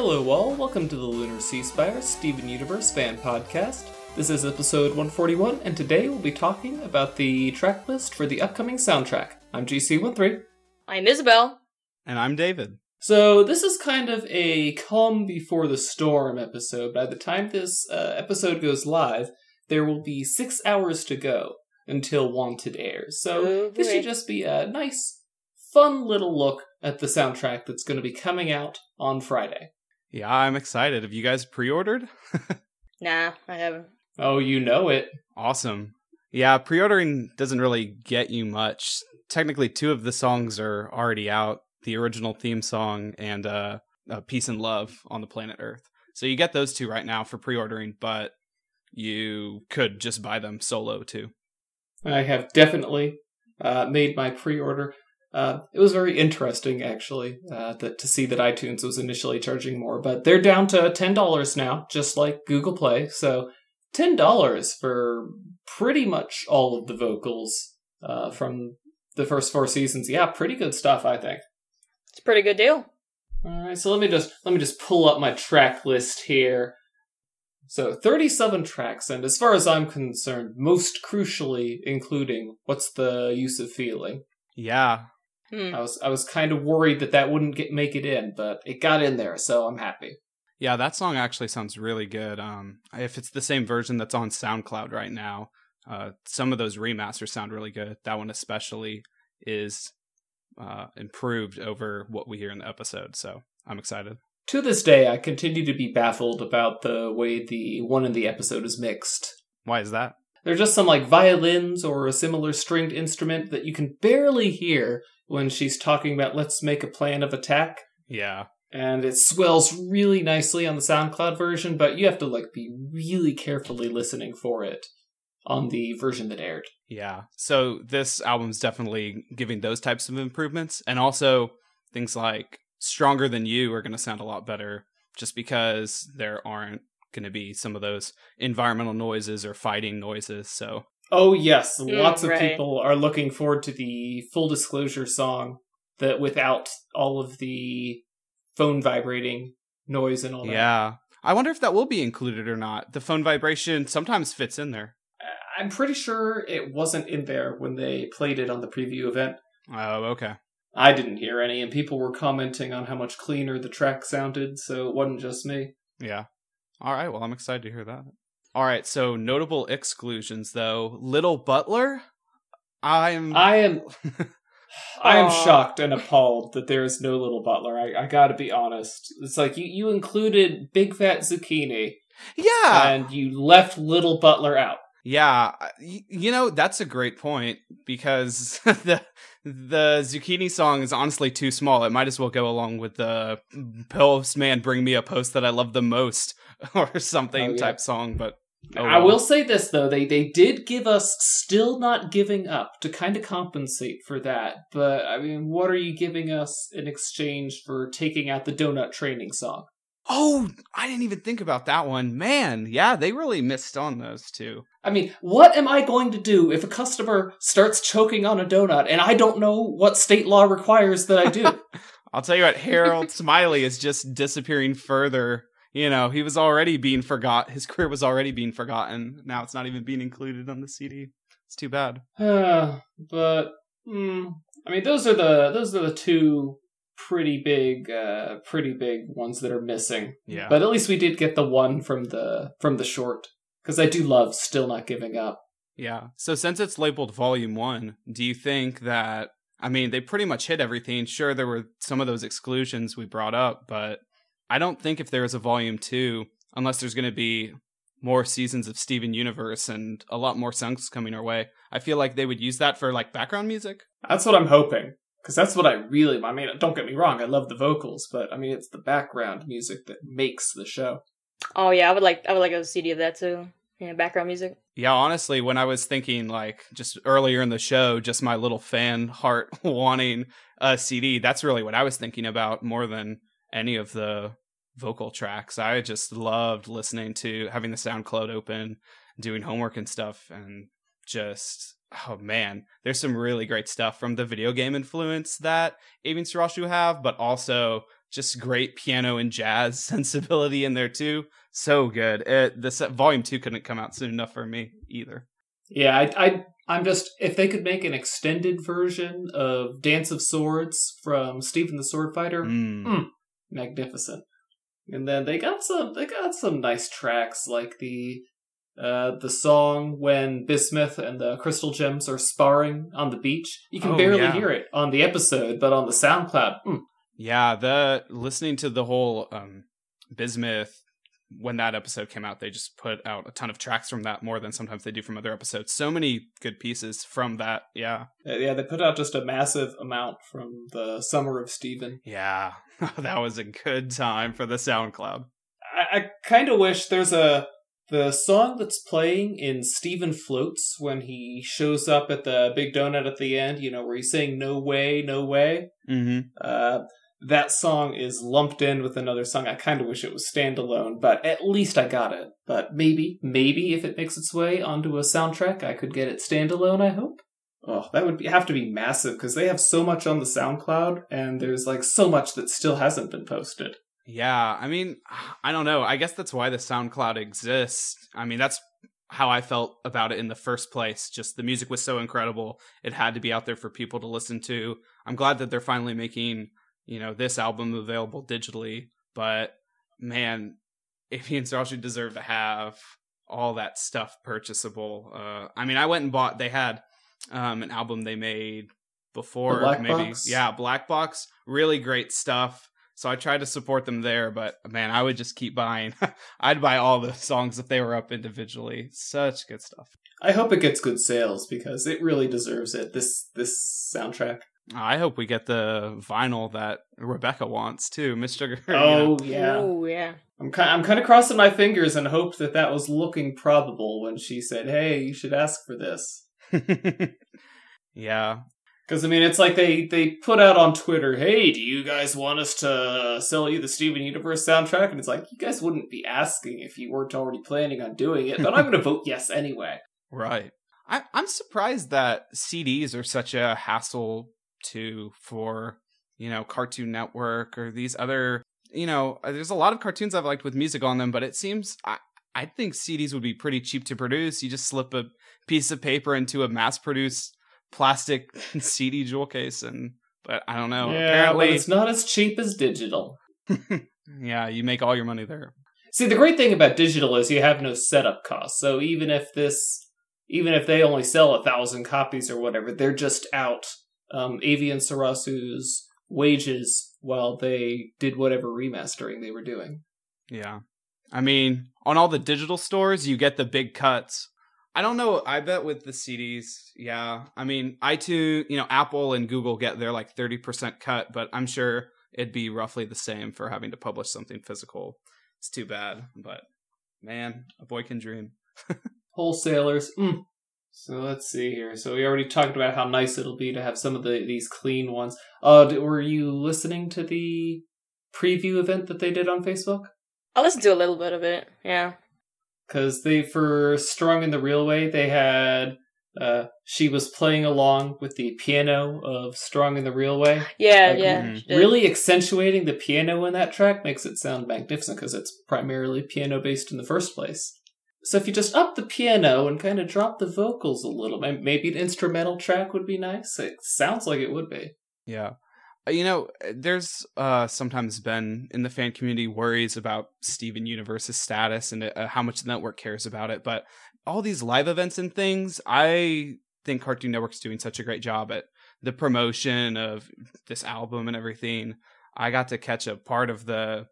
Hello, all. Welcome to the Lunar Sea Spire Steven Universe fan podcast. This is episode 141, and today we'll be talking about the track list for the upcoming soundtrack. I'm GC13. I'm Isabel. And I'm David. So, this is kind of a calm before the storm episode. By the time this uh, episode goes live, there will be six hours to go until Wanted airs. So, Oh, this should just be a nice, fun little look at the soundtrack that's going to be coming out on Friday. Yeah, I'm excited. Have you guys pre ordered? Nah, I haven't. Oh, you know it. awesome. Yeah, pre ordering doesn't really get you much. Technically, two of the songs are already out the original theme song and uh, uh, Peace and Love on the planet Earth. So you get those two right now for pre ordering, but you could just buy them solo too. I have definitely uh, made my pre-order. Uh, it was very interesting, actually, uh, that to see that iTunes was initially charging more, but they're down to ten dollars now, just like Google Play. So ten dollars for pretty much all of the vocals uh, from the first four seasons. Yeah, pretty good stuff, I think. It's a pretty good deal. All right, so let me just let me just pull up my track list here. So 37 tracks, and as far as I'm concerned, most crucially including "What's the Use of Feeling." Yeah, Hmm. I was I was kind of worried that that wouldn't get make it in, but it got in there, so I'm happy. Yeah, that song actually sounds really good. Um, if it's the same version that's on SoundCloud right now, uh, some of those remasters sound really good. That one especially is uh, improved over what we hear in the episode, so I'm excited. To this day, I continue to be baffled about the way the one in the episode is mixed. Why is that? There's just some like violins or a similar stringed instrument that you can barely hear when she's talking about let's make a plan of attack. Yeah, and it swells really nicely on the SoundCloud version, but you have to like be really carefully listening for it on the version that aired. yeah. So this album's definitely giving those types of improvements, and also things like "Stronger Than You" are going to sound a lot better, just because there aren't going to be some of those environmental noises or fighting noises. So Oh yes, Mm, lots of right. people are looking forward to the full disclosure song that without all of the phone vibrating noise and all that. Yeah. I wonder if that will be included or not. The phone vibration sometimes fits in there. I'm pretty sure it wasn't in there when they played it on the preview event. Oh, okay. I didn't hear any, and people were commenting on how much cleaner the track sounded, so it wasn't just me. Yeah. All right. Well, I'm excited to hear that. All right. So, notable exclusions, though. Little Butler. I'm. I am I am shocked and appalled that there is no little butler. I, I gotta be honest. It's like you, you included Big Fat Zucchini yeah. and you left Little Butler out. Yeah. You know, that's a great point because the. The zucchini song is honestly too small. It might as well go along with the postman bring me a post that I love the most or something Oh, yeah. type song, but Oh, I will say this though, they they did give us still not giving up to kind of compensate for that. But I mean, what are you giving us in exchange for taking out the donut training song? Oh, I didn't even think about that one. Man, yeah, they really missed on those two. I mean, what am I going to do if a customer starts choking on a donut and I don't know what state law requires that I do? I'll tell you what, Harold Smiley is just disappearing further. You know, he was already being forgot. His career was already being forgotten. Now it's not even being included on the CD. It's too bad. Uh, but mm, I mean, those are the those are the two pretty big, uh, pretty big ones that are missing. Yeah. But at least we did get the one from the from the short because I do love still not giving up. Yeah. So since it's labeled Volume 1, do you think that I mean, they pretty much hit everything. Sure there were some of those exclusions we brought up, but I don't think if there is a Volume 2 unless there's going to be more seasons of Steven Universe and a lot more songs coming our way. I feel like they would use that for like background music. That's what I'm hoping because that's what I really. I mean, don't get me wrong, I love the vocals, but I mean, it's the background music that makes the show. Oh yeah, I would like I would like a CD of that too. Yeah, background music. Yeah, honestly, when I was thinking like just earlier in the show, just my little fan heart wanting a CD, that's really what I was thinking about more than any of the vocal tracks. I just loved listening to having the SoundCloud open, doing homework and stuff, and just oh man, there's some really great stuff from the video game influence that Aivi and Surasshu have, but also just great piano and jazz sensibility in there too. So good. It, volume two couldn't come out soon enough for me either. Yeah, I, I I'm just if they could make an extended version of Dance of Swords from Steven the Sword Fighter, Mm. Mm. Magnificent. And then they got some they got some nice tracks like the uh the song when Bismuth and the Crystal Gems are sparring on the beach. You can Oh, barely yeah. hear it on the episode, but on the SoundCloud, mm, Yeah, the listening to the whole um, Bismuth when that episode came out, they just put out a ton of tracks from that more than sometimes they do from other episodes. So many good pieces from that. Yeah, uh, yeah, they put out just a massive amount from the Summer of Steven. yeah, that was a good time for the SoundCloud. I, I kind of wish there's a the song that's playing in Steven Floats when he shows up at the big donut at the end. You know where he's saying "No way, no way." Mm-hmm. Uh, that song is lumped in with another song. I kind of wish it was standalone, but at least I got it. But maybe, maybe if it makes its way onto a soundtrack, I could get it standalone. I hope. Oh, that would be, have to be massive because they have so much on the SoundCloud, and there's like so much that still hasn't been posted. Yeah, I mean, I don't know. I guess that's why the SoundCloud exists. I mean, that's how I felt about it in the first place. Just the music was so incredible. It had to be out there for people to listen to. I'm glad that they're finally making, you know, this album available digitally, but man, Aivi and Surasshu deserve to have all that stuff purchasable. Uh I mean, I went and bought they had um an album they made before The Black maybe Box? yeah, Black Box, really great stuff. So I tried to support them there, but man, I would just keep buying. I'd buy all the songs if they were up individually. Such good stuff. I hope it gets good sales because it really deserves it. This this soundtrack. I hope we get the vinyl that Rebecca wants too, Miss Sugar. you know. Oh yeah, Oh yeah. I'm kind I'm kind of crossing my fingers and hope that that was looking probable when she said, "Hey, you should ask for this." yeah. Because I mean, it's like they they put out on Twitter, "Hey, do you guys want us to sell you the Steven Universe soundtrack?" And it's like you guys wouldn't be asking if you weren't already planning on doing it, but I'm going to vote yes anyway. Right. I, I'm surprised that CDs are such a hassle to for you know Cartoon Network or these other you know. uh, There's a lot of cartoons I've liked with music on them, but it seems I I think CDs would be pretty cheap to produce. You just slip a piece of paper into a mass-produced plastic CD jewel case, and but I don't know. yeah, Apparently, it's not as cheap as digital. yeah, you make all your money there. See, the great thing about digital is you have no setup costs. So even if this, even if they only sell a thousand copies or whatever, they're just out um, Aivi and Surasshu's wages while they did whatever remastering they were doing. Yeah. I mean, on all the digital stores, you get the big cuts. I don't know. I bet with the CDs, yeah. I mean, iTunes, you know, Apple and Google get their like 30% cut, but I'm sure it'd be roughly the same for having to publish something physical. It's too bad, but man, a boy can dream. Wholesalers. Mm. So let's see here. So we already talked about how nice it'll be to have some of the these clean ones. Uh, were you listening to the preview event that they did on Facebook? I listened to a little bit of it. Yeah. because they for strong in the real way they had uh she was playing along with the piano of strong in the real way Yeah, Like, yeah. mhm. really accentuating the piano in that track makes it sound magnificent because it's primarily piano based in the first place so if you just up the piano and kind of drop the vocals a little maybe an instrumental track would be nice it sounds like it would be Yeah. Uh, You know, there's uh, sometimes been in the fan community worries about Steven Universe's status and uh, how much the network cares about it. But all these live events and things, I think Cartoon Network's doing such a great job at the promotion of this album and everything. I got to catch a part of the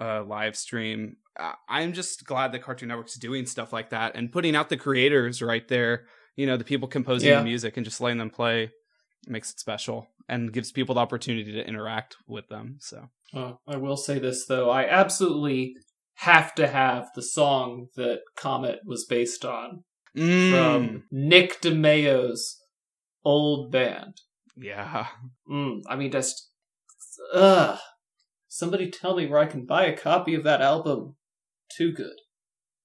uh, live stream. Uh, I'm just glad that Cartoon Network's doing stuff like that and putting out the creators right there. You know, the people composing Yeah. the music and just letting them play makes it special and gives people the opportunity to interact with them. So Oh, I will say this though. I absolutely have to have the song that Comet was based on Mm, from Nick DeMeo's old band. yeah, Mm, I mean, just ugh. Somebody tell me where I can buy a copy of that album. Too good.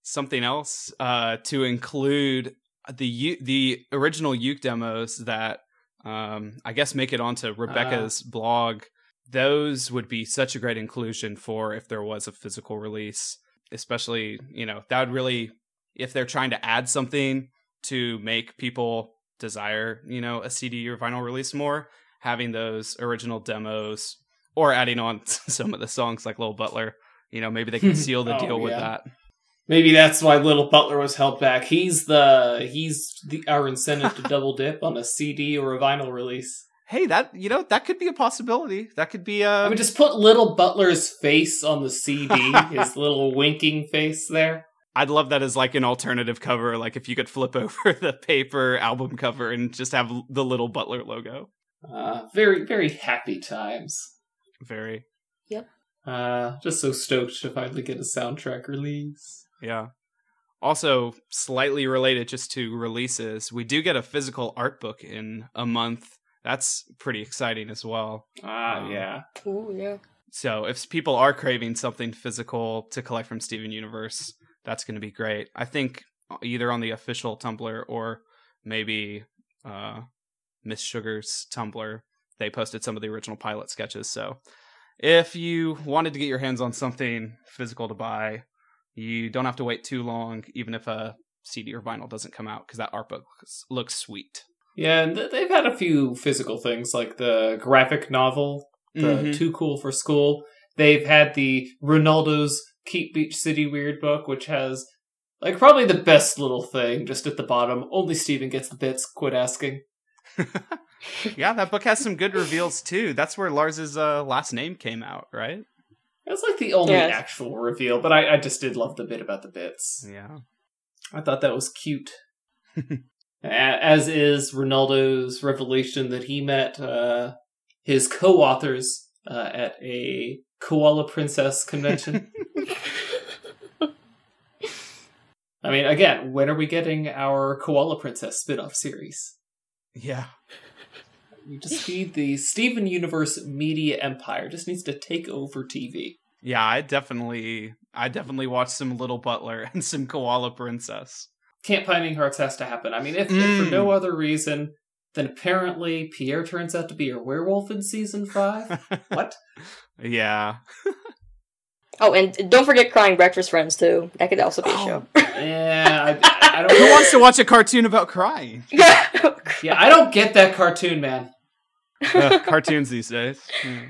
something else uh, to include the U- the original Uke demos that um, I guess make it onto Rebecca's blog. those would be such a great inclusion for if there was a physical release, especially, you know, that would really, if they're trying to add something to make people desire, you know, a CD or vinyl release more, having those original demos or adding on some of the songs like Little Butler, you know, maybe they can seal the Oh, deal with yeah. that. Maybe that's why Little Butler was held back. He's the he's the our incentive to double dip on a CD or a vinyl release. Hey, that, you know, that could be a possibility. That could be uh I mean, just put Little Butler's face on the CD, his little winking face there. I'd love that as like an alternative cover, like if you could flip over the paper album cover and just have the little Butler logo. Uh, very very happy times. Very, Uh, just so stoked to finally get a soundtrack release. yeah. Also, slightly related just to releases, we do get a physical art book in a month. That's pretty exciting as well. Ah, Um, yeah. Ooh, yeah. So if people are craving something physical to collect from Steven Universe, that's going to be great. I think either on the official Tumblr or maybe uh, Miss Sugar's Tumblr, they posted some of the original pilot sketches. So if you wanted to get your hands on something physical to buy, you don't have to wait too long, even if a CD or vinyl doesn't come out, because that art book looks, looks sweet. Yeah, and they've had a few physical things like the graphic novel, the Mhm. Too Cool for School. They've had the Ronaldo's Keep Beach City Weird book, which has like probably the best little thing just at the bottom. Only Steven gets the bits. Quit asking. yeah, that book has some good reveals too. That's where Lars's uh, last name came out, right? That's like the only Yes. actual reveal, but I, I just did love the bit about the bits. Yeah. I thought that was cute. As is Ronaldo's revelation that he met uh, his co-authors uh, at a koala princess convention. I mean, again, when are we getting our koala princess spin-off series? Yeah. We just need the Steven Universe media empire. Just needs to take over TV. Yeah, I definitely I definitely watched some Little Butler and some Koala Princess. Camp Pining Hearts has to happen. I mean, if, if Mm. for no other reason, than apparently Pierre turns out to be a werewolf in season five. what? yeah. Oh, and don't forget Crying Breakfast Friends too. That could also be a Oh. show. Yeah, I, I don't. Who wants to watch a cartoon about crying? yeah. Yeah, I don't get that cartoon, man. Uh, cartoons these days.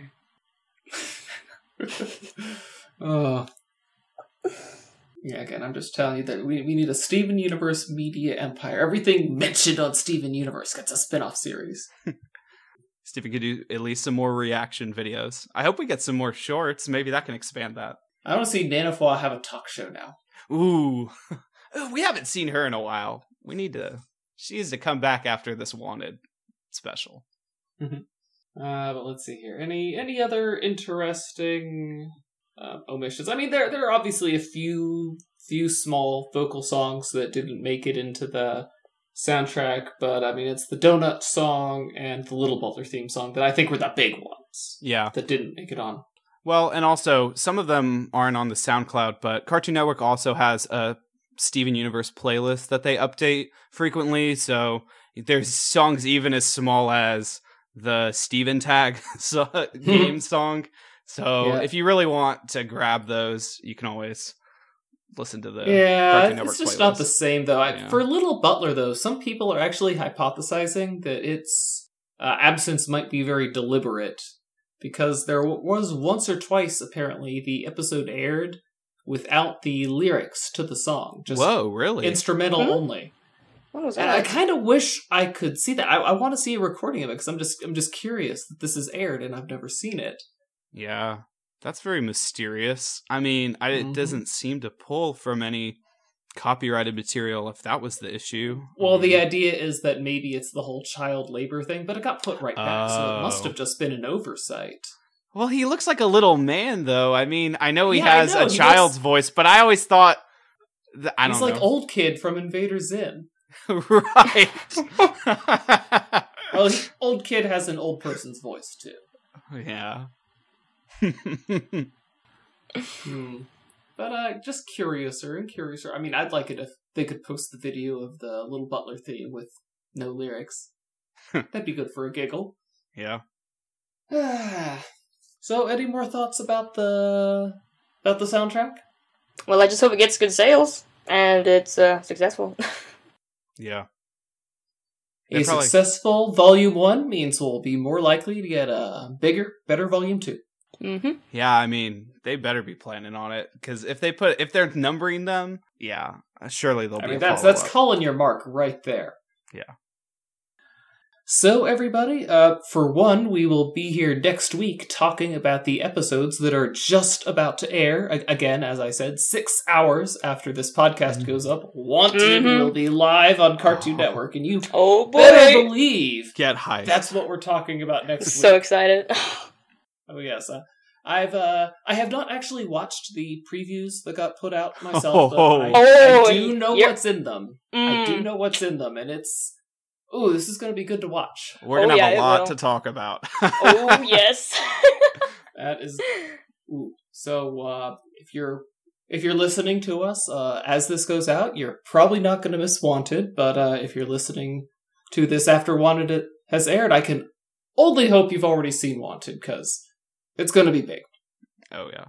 Oh. Yeah, again, I'm just telling you that we, we need a Steven Universe media empire. Everything mentioned on Steven Universe gets a spin-off series. See if we could do at least some more reaction videos. I hope we get some more shorts. Maybe that can expand that. I want to see Nanefua have a talk show now. Ooh. Ooh, we haven't seen her in a while. We need to. She needs to come back after this wanted special. Uh, but let's see here. Any any other interesting uh, omissions? I mean, there there are obviously a few few small vocal songs that didn't make it into the soundtrack, but I mean, it's the Donut song and the Little Butler theme song that I think were the big ones Yeah. that didn't make it on. Well, and also some of them aren't on the SoundCloud, but Cartoon Network also has a Steven Universe playlist that they update frequently. So there's songs even as small as the Steven Tag game song. So Yeah. if you really want to grab those, you can always listen to the yeah, it's just playlist. not the same though. I, Yeah. For Little Butler, though, some people are actually hypothesizing that its uh, absence might be very deliberate because there was once or twice apparently the episode aired without the lyrics to the song, just Whoa, really? instrumental Hmm? only. What was And I kind of wish I could see that. I, I want to see a recording of it because I'm just I'm just curious that this is aired and I've never seen it. Yeah, that's very mysterious. I mean, I, Mhm. it doesn't seem to pull from any copyrighted material if that was the issue. Well, the Mm. idea is that maybe it's the whole child labor thing, but it got put right back, so it must Oh. have just been an oversight. Well, he looks like a little man, though. I mean, I know he Yeah, has know, a he child's does. voice, but I always thought. Th- I He's don't know. He's like know. old kid from Invader Zim. right. Well, he, old kid has an old person's voice too. yeah. Hmm. But uh, just curiouser and curiouser. I mean, I'd like it if they could post the video of the Little Butler theme with no lyrics. That'd be good for a giggle. yeah. So, any more thoughts about the about the soundtrack? Well, I just hope it gets good sales and it's uh, successful. Yeah. A probably- successful volume one means we'll be more likely to get a bigger, better volume two. hmm Yeah, I mean, they better be planning on it because if they put if they're numbering them, yeah, surely they'll I be. mean, a that's that's follow-up. calling your mark right there. Yeah. So, everybody, uh, for one, we will be here next week talking about the episodes that are just about to air. A- again, as I said, six hours after this podcast Mm-hmm. goes up, Wanted Mhm. will be live on Cartoon Network, and you Oh better boy! believe get hyped. that's what we're talking about next week. So excited. Oh yes, uh, I've uh, I have not actually watched the previews that got put out myself. Oh. but I, Oh, I do know you're- what's in them. I do Mm. know what's in them, and it's oh, this is going to be good to watch. We're Oh, gonna yeah, have it a lot will. to talk about. Oh yes. That is ooh. so. Uh, if you're if you're listening to us uh, as this goes out, you're probably not going to miss Wanted. But uh, if you're listening to this after Wanted it has aired, I can only hope you've already seen Wanted because it's going to be big. oh yeah.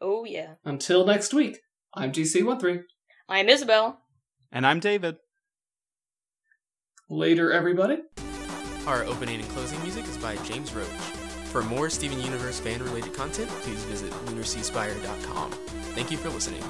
oh yeah. Until next week, I'm GC13. I'm Isabel. And I'm David. Later, everybody. Our opening and closing music is by James Roach. For more Steven Universe fan related content, please visit lunarseaspire.com. Thank you for listening.